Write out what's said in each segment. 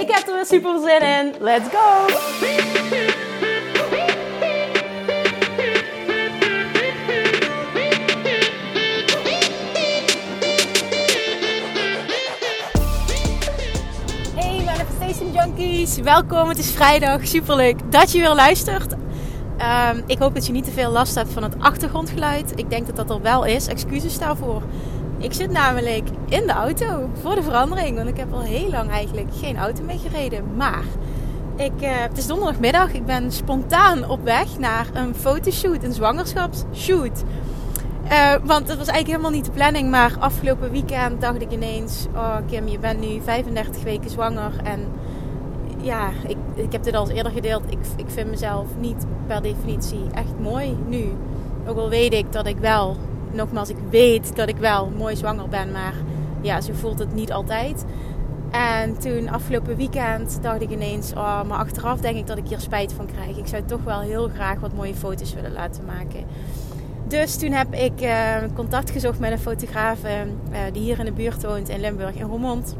Ik heb er weer super zin in. Let's go! Hey Manifestation Junkies, welkom. Het is vrijdag. Super leuk dat je weer luistert. Um, ik hoop dat je niet te veel last hebt van het achtergrondgeluid. Ik denk dat dat er wel is. Excuses daarvoor. Ik zit namelijk in de auto voor de verandering. Want ik heb al heel lang eigenlijk geen auto meer gereden. Maar ik, uh, het is donderdagmiddag. Ik ben spontaan op weg naar een fotoshoot, een zwangerschapsshoot. Uh, want het was eigenlijk helemaal niet de planning. Maar afgelopen weekend dacht ik ineens: Oh, Kim, je bent nu 35 weken zwanger. En ja, ik, ik heb dit al eens eerder gedeeld. Ik, ik vind mezelf niet per definitie echt mooi nu. Ook al weet ik dat ik wel, nogmaals, ik weet dat ik wel mooi zwanger ben. Maar ja, zo voelt het niet altijd. En toen afgelopen weekend dacht ik ineens, oh, maar achteraf denk ik dat ik hier spijt van krijg. Ik zou toch wel heel graag wat mooie foto's willen laten maken. Dus toen heb ik uh, contact gezocht met een fotograaf uh, die hier in de buurt woont in Limburg, in Roermond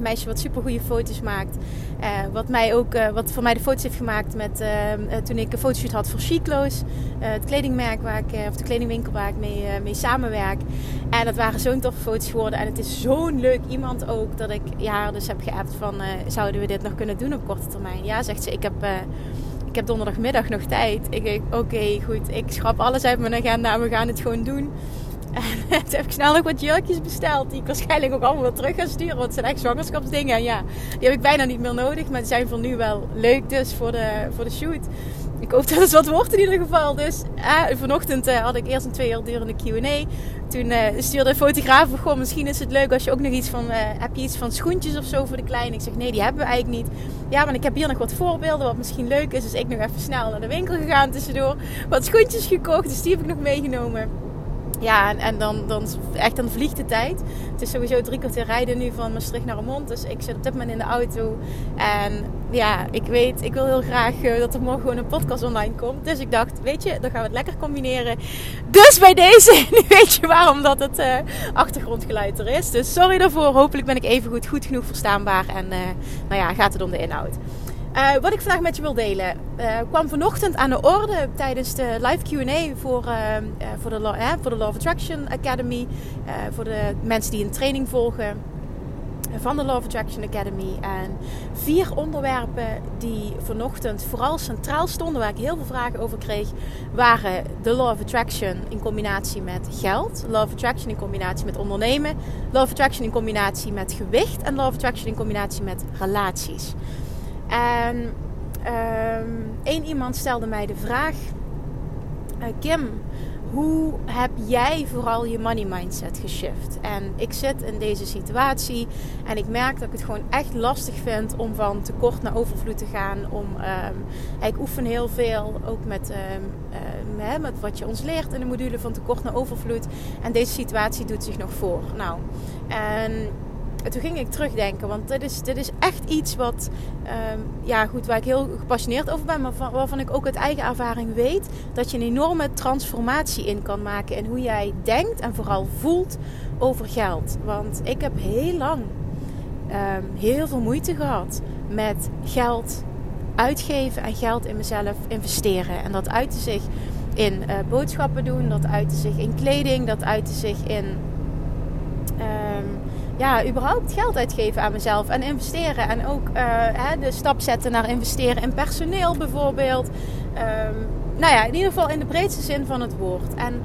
meisje wat super goede foto's maakt. Uh, wat, mij ook, uh, wat voor mij de foto's heeft gemaakt met, uh, toen ik een fotoshoot had voor Chiclo's. het kledingmerk waar ik, of de kledingwinkel waar ik mee, mee samenwerk. En dat waren zo'n toffe foto's geworden. En het is zo'n leuk iemand ook dat ik ja, dus heb geappt van zouden we dit nog kunnen doen op korte termijn. Ja, zegt ze, ik heb... ik heb donderdagmiddag nog tijd. Ik oké, goed. Ik schrap alles uit mijn agenda en we gaan het gewoon doen. En toen heb ik snel nog wat jurkjes besteld. Die ik waarschijnlijk ook allemaal weer terug ga sturen. Want het zijn echt zwangerschapsdingen. En ja, die heb ik bijna niet meer nodig. Maar die zijn voor nu wel leuk dus voor de, voor de shoot. Ik hoop dat het wat wordt in ieder geval. Dus eh, vanochtend eh, had ik eerst een twee uur durende Q&A. Toen eh, stuurde de fotograaf gewoon misschien is het leuk als je ook nog iets van... heb je iets van schoentjes of zo voor de kleine? Ik zeg nee, die hebben we eigenlijk niet. Ja, maar ik heb hier nog wat voorbeelden wat misschien leuk is. Dus ik nog even snel naar de winkel gegaan tussendoor. Wat schoentjes gekocht, dus die heb ik nog meegenomen. Ja, en, en, dan, dan echt dan vliegt de tijd. Het is sowieso drie kwartier rijden nu van Maastricht naar Remond. Dus ik zit op dit moment in de auto. En ja, ik weet, ik wil heel graag uh, dat er morgen gewoon een podcast online komt. Dus ik dacht, weet je, dan gaan we het lekker combineren. Dus bij deze, nu weet je waarom dat het uh, achtergrondgeluid er is. Dus sorry daarvoor. Hopelijk ben ik even goed, goed genoeg verstaanbaar. En uh, nou ja, gaat het om de inhoud. Uh, wat ik vandaag met je wil delen, uh, kwam vanochtend aan de orde tijdens de live QA voor, uh, voor, de, voor de Law of Attraction Academy. voor de mensen die een training volgen van de Law of Attraction Academy. En vier onderwerpen die vanochtend vooral centraal stonden, waar ik heel veel vragen over kreeg, waren de Law of Attraction in combinatie met geld, Law of Attraction in combinatie met ondernemen, Law of Attraction in combinatie met gewicht en Law of Attraction in combinatie met relaties. En um, één iemand stelde mij de vraag: uh, Kim, hoe heb jij vooral je money mindset geshift? En ik zit in deze situatie en ik merk dat ik het gewoon echt lastig vind om van tekort naar overvloed te gaan. Om, um, ik oefen heel veel, ook met, uh, met wat je ons leert in de module van tekort naar overvloed. En deze situatie doet zich nog voor. Nou, en en toen ging ik terugdenken, want dit is, dit is echt iets wat, um, ja goed, waar ik heel gepassioneerd over ben, maar van, waarvan ik ook uit eigen ervaring weet dat je een enorme transformatie in kan maken in hoe jij denkt en vooral voelt over geld. Want ik heb heel lang um, heel veel moeite gehad met geld uitgeven en geld in mezelf investeren. En dat uitte zich in uh, boodschappen doen, dat uitte zich in kleding, dat uitte zich in. Ja, überhaupt geld uitgeven aan mezelf en investeren. En ook uh, hè, de stap zetten naar investeren in personeel bijvoorbeeld. Um, nou ja, in ieder geval in de breedste zin van het woord. En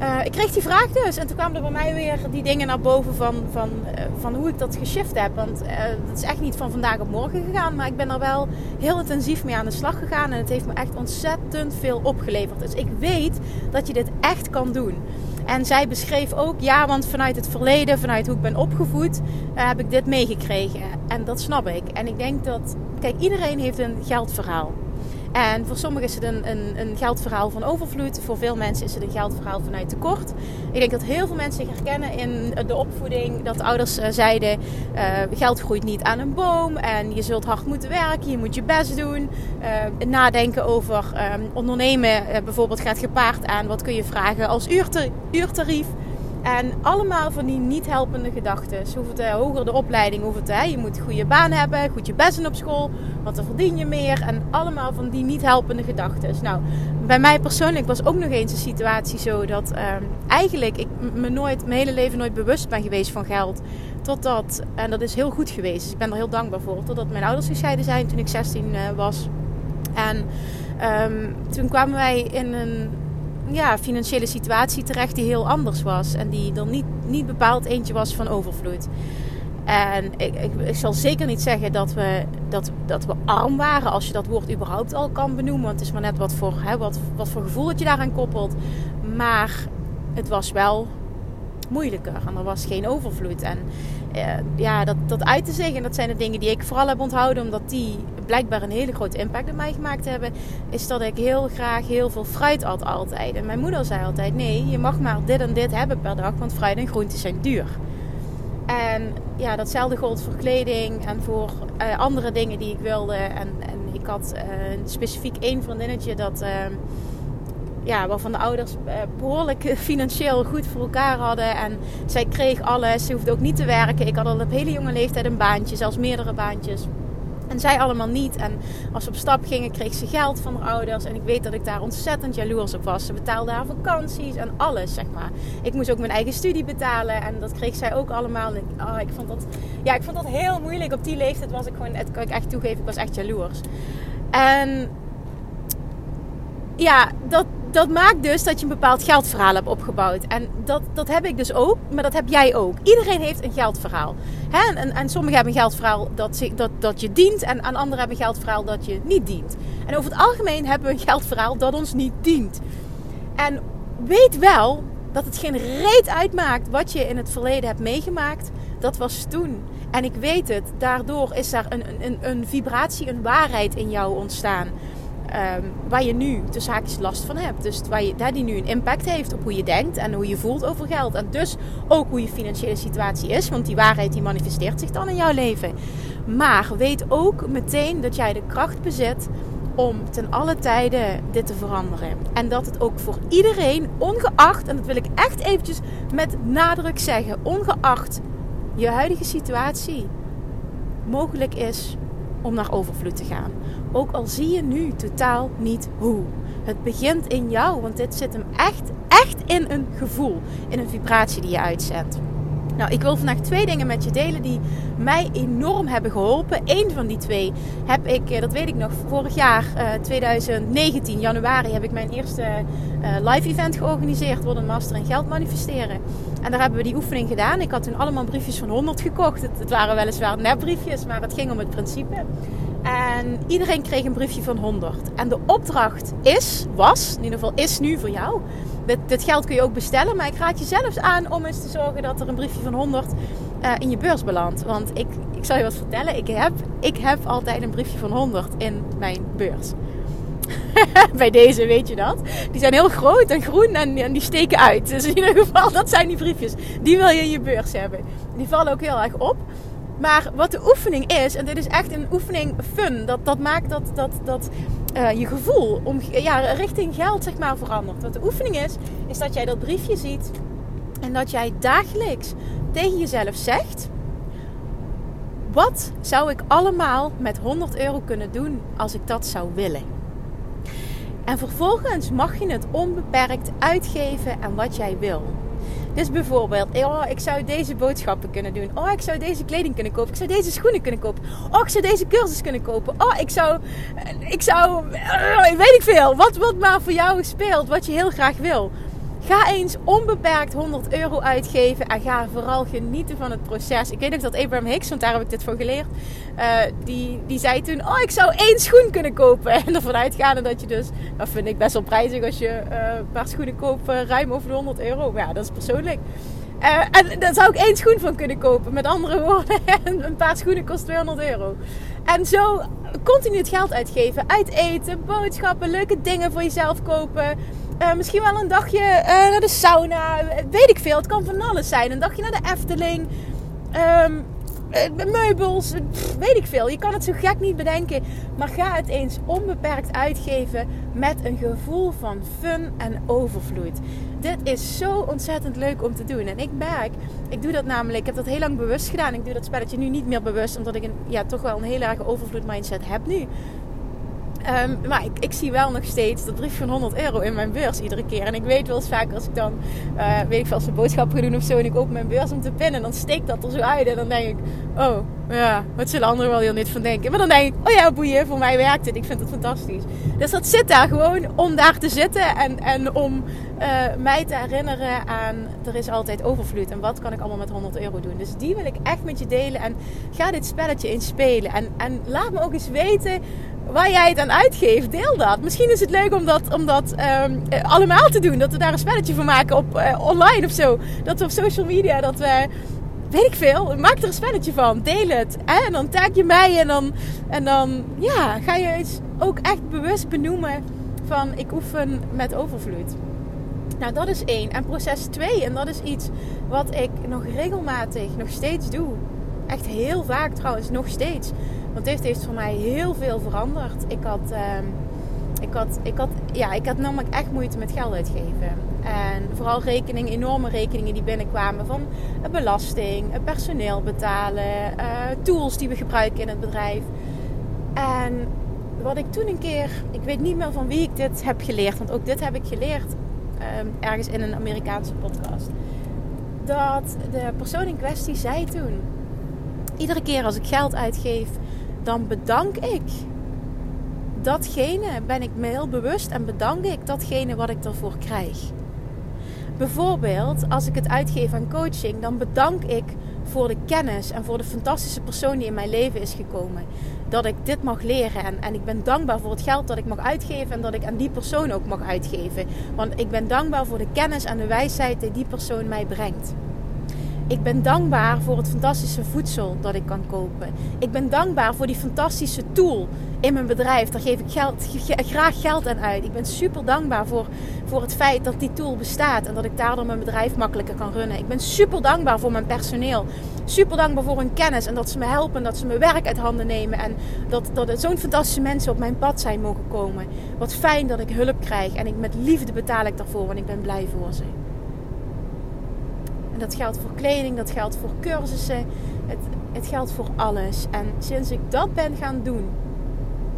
uh, ik kreeg die vraag dus. En toen kwamen er bij mij weer die dingen naar boven van, van, uh, van hoe ik dat geshift heb. Want uh, dat is echt niet van vandaag op morgen gegaan. Maar ik ben er wel heel intensief mee aan de slag gegaan. En het heeft me echt ontzettend veel opgeleverd. Dus ik weet dat je dit echt kan doen. En zij beschreef ook, ja, want vanuit het verleden, vanuit hoe ik ben opgevoed, heb ik dit meegekregen. En dat snap ik. En ik denk dat, kijk, iedereen heeft een geldverhaal. En voor sommigen is het een, een, een, geldverhaal van overvloed. Voor veel mensen is het een geldverhaal vanuit tekort. Ik denk dat heel veel mensen zich herkennen in de opvoeding. Dat de ouders uh, zeiden, uh, geld groeit niet aan een boom. En je zult hard moeten werken. Je moet je best doen. Uh, nadenken over um, ondernemen bijvoorbeeld gaat gepaard aan wat kun je vragen als uurtarief. En allemaal van die niet helpende gedachten. Hoe het uh, hoger de opleiding, hoeveel hè, je moet een goede baan hebben, goed je best doen op school, want dan verdien je meer. En allemaal van die niet helpende gedachten. Nou, bij mij persoonlijk was ook nog eens een situatie zo dat uh, eigenlijk ik me nooit, mijn hele leven nooit bewust ben geweest van geld. Totdat, en dat is heel goed geweest, dus ik ben er heel dankbaar voor, totdat mijn ouders gescheiden zijn toen ik 16 uh, eh, was. En um, toen kwamen wij in een ja, financiële situatie terecht die heel anders was. En die er niet, niet bepaald eentje was van overvloed. En ik, ik, zal zeker niet zeggen dat we, dat, dat we arm waren, als je dat woord überhaupt al kan benoemen. Want het is maar net wat voor, hè, wat, wat voor gevoel dat je daaraan koppelt. Maar het was wel moeilijker en er was geen overvloed. En ja, dat, dat uit te zeggen, dat zijn de dingen die ik vooral heb onthouden, omdat die blijkbaar een hele grote impact op mij gemaakt hebben, is dat ik heel graag heel veel fruit at altijd. En mijn moeder zei altijd: nee, je mag maar dit en dit hebben per dag, want fruit en groenten zijn duur. En ja, datzelfde gold voor kleding en voor uh, andere dingen die ik wilde. En, en ik had uh, specifiek één vriendinnetje dat. Uh, ja, waarvan de ouders behoorlijk financieel goed voor elkaar hadden. En zij kreeg alles. Ze hoefde ook niet te werken. Ik had al op hele jonge leeftijd een baantje, zelfs meerdere baantjes. En zij allemaal niet. En als ze op stap gingen, kreeg ze geld van haar ouders. En ik weet dat ik daar ontzettend jaloers op was. Ze betaalde haar vakanties en alles, zeg maar. Ik moest ook mijn eigen studie betalen. En dat kreeg zij ook allemaal. Ik, oh, vond dat, ja, ik vond dat heel moeilijk. Op die leeftijd was ik gewoon, het kan ik echt toegeven, ik was echt jaloers. En ja, dat, dat maakt dus dat je een bepaald geldverhaal hebt opgebouwd. En dat, dat heb ik dus ook, maar dat heb jij ook. Iedereen heeft een geldverhaal. Hè? En, en sommigen hebben een geldverhaal dat, dat, dat je dient, en, en anderen hebben een geldverhaal dat je niet dient. En over het algemeen hebben we een geldverhaal dat ons niet dient. En weet wel dat het geen reet uitmaakt wat je in het verleden hebt meegemaakt. Dat was toen. En ik weet het, daardoor is daar een, een, een vibratie, een waarheid in jou ontstaan. Um, waar je nu de zaakjes last van hebt. Dus waar je, die nu een impact heeft op hoe je denkt en hoe je voelt over geld. En dus ook hoe je financiële situatie is. Want die waarheid die manifesteert zich dan in jouw leven. Maar weet ook meteen dat jij de kracht bezit om ten alle tijden dit te veranderen. En dat het ook voor iedereen, ongeacht, en dat wil ik echt eventjes met nadruk zeggen, ongeacht je huidige situatie, mogelijk is om naar overvloed te gaan. Ook al zie je nu totaal niet hoe. Het begint in jou, want dit zit hem echt, echt in een gevoel, in een vibratie die je uitzendt. Nou, ik wil vandaag twee dingen met je delen die mij enorm hebben geholpen. Eén van die twee heb ik, eh, dat weet ik nog, vorig jaar, 2019, eh, januari, heb ik mijn eerste eh, live event georganiseerd. Worden Master in Geld Manifesteren. En daar hebben we die oefening gedaan. Ik had toen allemaal briefjes van 100 gekocht. Het, waren weliswaar nepbriefjes, maar het ging om het principe. En iedereen kreeg een briefje van 100. En de opdracht is, was, in ieder geval is nu voor jou. Dit, dit geld kun je ook bestellen, maar ik raad je zelfs aan om eens te zorgen dat er een briefje van 100 uh, in je beurs belandt. Want ik, ik zal je wat vertellen, ik heb, ik heb altijd een briefje van 100 in mijn beurs. Bij deze weet je dat. Die zijn heel groot en groen en, en, die steken uit. Dus in ieder geval, dat zijn die briefjes. Die wil je in je beurs hebben. Die vallen ook heel erg op. Maar wat de oefening is, en dit is echt een oefening fun, dat, dat maakt dat, dat, dat uh, je gevoel om, ja, richting geld zeg maar verandert. Wat de oefening is, is dat jij dat briefje ziet en dat jij dagelijks tegen jezelf zegt: Wat zou ik allemaal met 100 euro kunnen doen als ik dat zou willen? En vervolgens mag je het onbeperkt uitgeven aan wat jij wil. Dus bijvoorbeeld, oh, ik zou deze boodschappen kunnen doen. Oh, ik zou deze kleding kunnen kopen. Ik zou deze schoenen kunnen kopen. Oh, ik zou deze cursus kunnen kopen. Oh, ik zou, ik zou, uh, weet ik veel. Wat, wat maar voor jou speelt, wat je heel graag wil. Ga eens onbeperkt 100 euro uitgeven en ga vooral genieten van het proces. Ik weet nog dat Abraham Hicks, want daar heb ik dit voor geleerd, uh, die, die zei toen: Oh, ik zou één schoen kunnen kopen. En ervan uitgaande dat je dus, dat vind ik best wel prijzig als je een paar schoenen koopt ruim over de 100 euro. Maar ja, dat is persoonlijk. en daar zou ik één schoen van kunnen kopen. Met andere woorden, een paar schoenen kost 200 euro. En zo continu het geld uitgeven. Uit eten, boodschappen, leuke dingen voor jezelf kopen. Uh, misschien wel een dagje uh, naar de sauna. Weet ik veel. Het kan van alles zijn. Een dagje naar de Efteling. Um, meubels. Pff, weet ik veel. Je kan het zo gek niet bedenken. Maar ga het eens onbeperkt uitgeven. Met een gevoel van fun en overvloed. Dit is zo ontzettend leuk om te doen. En ik merk, ik doe dat namelijk, ik heb dat heel lang bewust gedaan. Ik doe dat spelletje nu niet meer bewust, omdat ik een, ja, toch wel een heel erg overvloed mindset heb nu. Um, maar ik, ik, zie wel nog steeds dat briefje van 100 euro in mijn beurs iedere keer. En ik weet wel eens vaak als ik dan, uh, weet ik veel, als een boodschap ga doen of zo. En ik open mijn beurs om te pinnen. Dan steekt dat er zo uit. En dan denk ik, oh ja, wat zullen anderen wel heel niet van denken. Maar dan denk ik, oh ja, boeien, voor mij werkt het. Ik vind het fantastisch. Dus dat zit daar gewoon om daar te zitten. En, en om uh, mij te herinneren aan, er is altijd overvloed. En wat kan ik allemaal met 100 euro doen. Dus die wil ik echt met je delen. En ga dit spelletje eens spelen. En, en laat me ook eens weten waar jij het aan uitgeeft, deel dat. Misschien is het leuk om dat, om dat um, allemaal te doen. Dat we daar een spelletje van maken op uh, online of zo. Dat we op social media, dat we... Weet ik veel. Maak er een spelletje van. Deel het. En dan tag je mij. En dan, en dan ja, ga je het ook echt bewust benoemen van ik oefen met overvloed. Nou, dat is één. En proces twee. En dat is iets wat ik nog regelmatig nog steeds doe. Echt heel vaak trouwens, nog steeds. Want dit heeft voor mij heel veel veranderd. Ik had, uh, ik had, ik had, ja, ik had namelijk echt moeite met geld uitgeven. En vooral rekeningen, enorme rekeningen die binnenkwamen van belasting, personeel betalen, uh, tools die we gebruiken in het bedrijf. En wat ik toen een keer, ik weet niet meer van wie ik dit heb geleerd, want ook dit heb ik geleerd uh, ergens in een Amerikaanse podcast. Dat de persoon in kwestie zei toen: iedere keer als ik geld uitgeef, dan bedank ik datgene, ben ik me heel bewust en bedank ik datgene wat ik ervoor krijg. Bijvoorbeeld, als ik het uitgeef aan coaching, dan bedank ik voor de kennis en voor de fantastische persoon die in mijn leven is gekomen. Dat ik dit mag leren en, en ik ben dankbaar voor het geld dat ik mag uitgeven en dat ik aan die persoon ook mag uitgeven. Want ik ben dankbaar voor de kennis en de wijsheid die die persoon mij brengt. Ik ben dankbaar voor het fantastische voedsel dat ik kan kopen. Ik ben dankbaar voor die fantastische tool in mijn bedrijf. Daar geef ik geld, graag geld aan uit. Ik ben super dankbaar voor, voor het feit dat die tool bestaat en dat ik daardoor mijn bedrijf makkelijker kan runnen. Ik ben super dankbaar voor mijn personeel. Super dankbaar voor hun kennis en dat ze me helpen, dat ze mijn werk uit handen nemen en dat, dat zo'n fantastische mensen op mijn pad zijn mogen komen. Wat fijn dat ik hulp krijg en ik met liefde betaal ik daarvoor, want ik ben blij voor ze dat geldt voor kleding, dat geldt voor cursussen. Het, het geldt voor alles. En sinds ik dat ben gaan doen,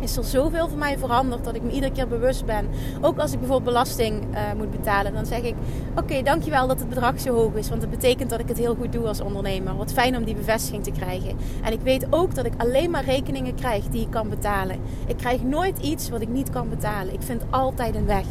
is er zoveel voor mij veranderd dat ik me iedere keer bewust ben. Ook als ik bijvoorbeeld belasting uh, moet betalen, dan zeg ik: Oké, dankjewel dat het bedrag zo hoog is. Want dat betekent dat ik het heel goed doe als ondernemer. Wat fijn om die bevestiging te krijgen. En ik weet ook dat ik alleen maar rekeningen krijg die ik kan betalen. Ik krijg nooit iets wat ik niet kan betalen. Ik vind altijd een weg.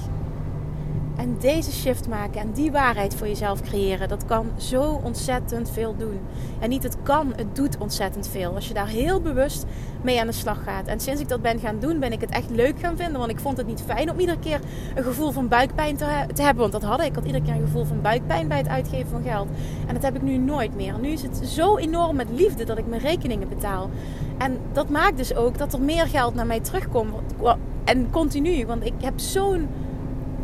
En deze shift maken en die waarheid voor jezelf creëren, dat kan zo ontzettend veel doen. En niet het kan, het doet ontzettend veel. Als je daar heel bewust mee aan de slag gaat. En sinds ik dat ben gaan doen, ben ik het echt leuk gaan vinden. Want ik vond het niet fijn om iedere keer een gevoel van buikpijn te, te hebben. Want dat had ik. Ik had iedere keer een gevoel van buikpijn bij het uitgeven van geld. En dat heb ik nu nooit meer. Nu is het zo enorm met liefde dat ik mijn rekeningen betaal. En dat maakt dus ook dat er meer geld naar mij terugkomt. En continu. Want ik heb zo'n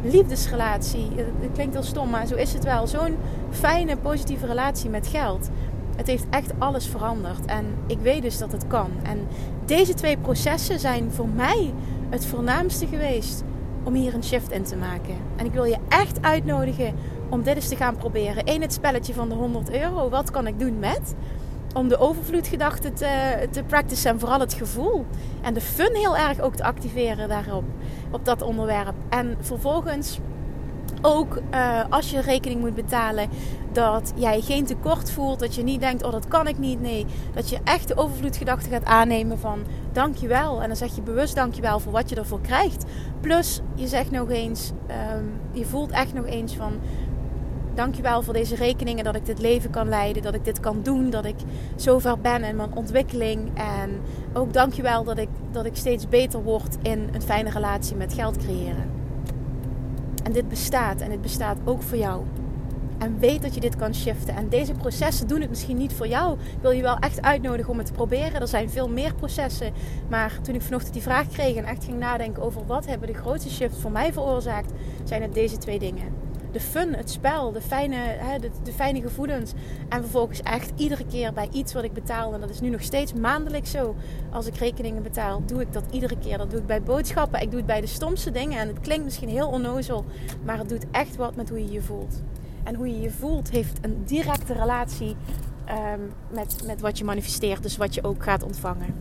liefdesrelatie. Het klinkt heel stom, maar zo is het wel. Zo'n fijne, positieve relatie met geld. Het heeft echt alles veranderd. En ik weet dus dat het kan. En deze twee processen zijn voor mij het voornaamste geweest om hier een shift in te maken. En ik wil je echt uitnodigen om dit eens te gaan proberen. Eén, het spelletje van de 100 euro. Wat kan ik doen met? Om de overvloedgedachte te, te en vooral het gevoel. En de fun heel erg ook te activeren daarop op dat onderwerp. En vervolgens ook uh, als je rekening moet betalen, dat jij geen tekort voelt. Dat je niet denkt, oh dat kan ik niet. Nee, dat je echt de overvloedgedachte gaat aannemen van dankjewel. En dan zeg je bewust dankjewel voor wat je ervoor krijgt. Plus, je zegt nog eens, um, je voelt echt nog eens van dankjewel voor deze rekeningen. Dat ik dit leven kan leiden. Dat ik dit kan doen. Dat ik zover ben in mijn ontwikkeling. En ook dankjewel dat ik, dat ik steeds beter word in een fijne relatie met geld creëren. En dit bestaat. En dit bestaat ook voor jou. En weet dat je dit kan shiften. En deze processen doen het misschien niet voor jou. Ik wil je wel echt uitnodigen om het te proberen. Er zijn veel meer processen. Maar toen ik vanochtend die vraag kreeg en echt ging nadenken over wat hebben de grootste shift voor mij veroorzaakt, zijn het deze twee dingen. De fun, het spel, de fijne, hè, de, fijne gevoelens. En vervolgens echt iedere keer bij iets wat ik betaal. En dat is nu nog steeds maandelijks zo. Als ik rekeningen betaal, doe ik dat iedere keer. Dat doe ik bij boodschappen. Ik doe het bij de stomste dingen. En het klinkt misschien heel onnozel. Maar het doet echt wat met hoe je je voelt. En hoe je je voelt heeft een directe relatie um, met, met wat je manifesteert. Dus wat je ook gaat ontvangen.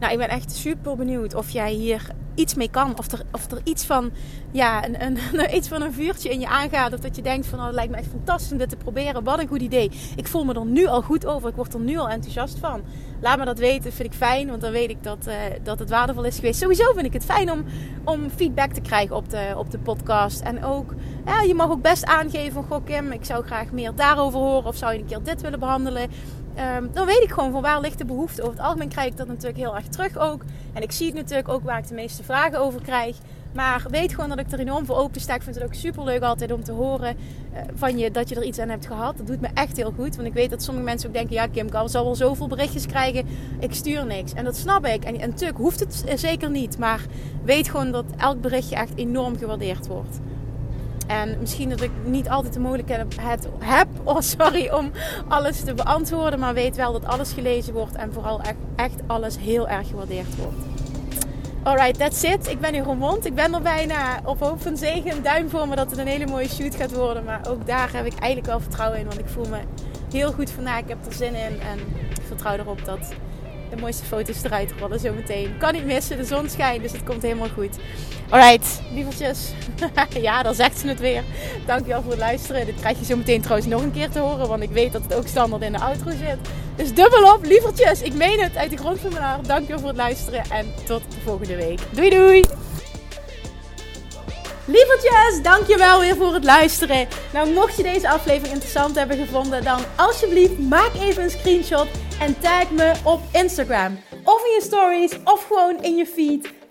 Nou, ik ben echt super benieuwd of jij hier iets mee kan. Of er, of er iets van, ja, een, een, iets van een vuurtje in je aangaat. Of dat je denkt van, oh, het lijkt me echt fantastisch om dit te proberen. Wat een goed idee. Ik voel me er nu al goed over. Ik word er nu al enthousiast van. Laat me dat weten, vind ik fijn. Want dan weet ik dat, uh, dat het waardevol is geweest. Sowieso vind ik het fijn om, om feedback te krijgen op de, op de podcast. En ook, ja, je mag ook best aangeven van, goh Kim, ik zou graag meer daarover horen. Of zou je een keer dit willen behandelen. Um, dan weet ik gewoon van waar ligt de behoefte. Over het algemeen krijg ik dat natuurlijk heel erg terug ook. En ik zie het natuurlijk ook waar ik de meeste vragen over krijg. Maar weet gewoon dat ik er enorm voor open sta. Ik vind het ook super leuk altijd om te horen uh, van je dat je er iets aan hebt gehad. Dat doet me echt heel goed. Want ik weet dat sommige mensen ook denken: ja, Kim ik zal wel zoveel berichtjes krijgen. Ik stuur niks. En dat snap ik. En, en natuurlijk hoeft het zeker niet. Maar weet gewoon dat elk berichtje echt enorm gewaardeerd wordt. En misschien dat ik niet altijd de mogelijkheid heb oh sorry, om alles te beantwoorden. Maar weet wel dat alles gelezen wordt en vooral echt, echt alles heel erg gewaardeerd wordt. Alright, that's it. Ik ben hier rond. Ik ben er bijna op hoop van zegen. Duim voor me dat het een hele mooie shoot gaat worden. Maar ook daar heb ik eigenlijk wel vertrouwen in. Want ik voel me heel goed vandaag. Ik heb er zin in. En ik vertrouw erop dat de mooiste foto's eruit rollen zo meteen. Kan niet missen, de zon schijnt, dus het komt helemaal goed. Alright, lievertjes. ja, dan zegt ze het weer. Dankjewel voor het luisteren. Dit krijg je zo meteen trouwens nog een keer te horen, want ik weet dat het ook standaard in de outro zit. Dus dubbel op, lievertjes. Ik meen het uit de grond van mijn hart. Dankjewel voor het luisteren en tot de volgende week. Doei doei! Lievertjes, dankjewel weer voor het luisteren. Nou, mocht je deze aflevering interessant hebben gevonden, dan alsjeblieft maak even een screenshot en tag me op Instagram. Of in je stories, of gewoon in je feed.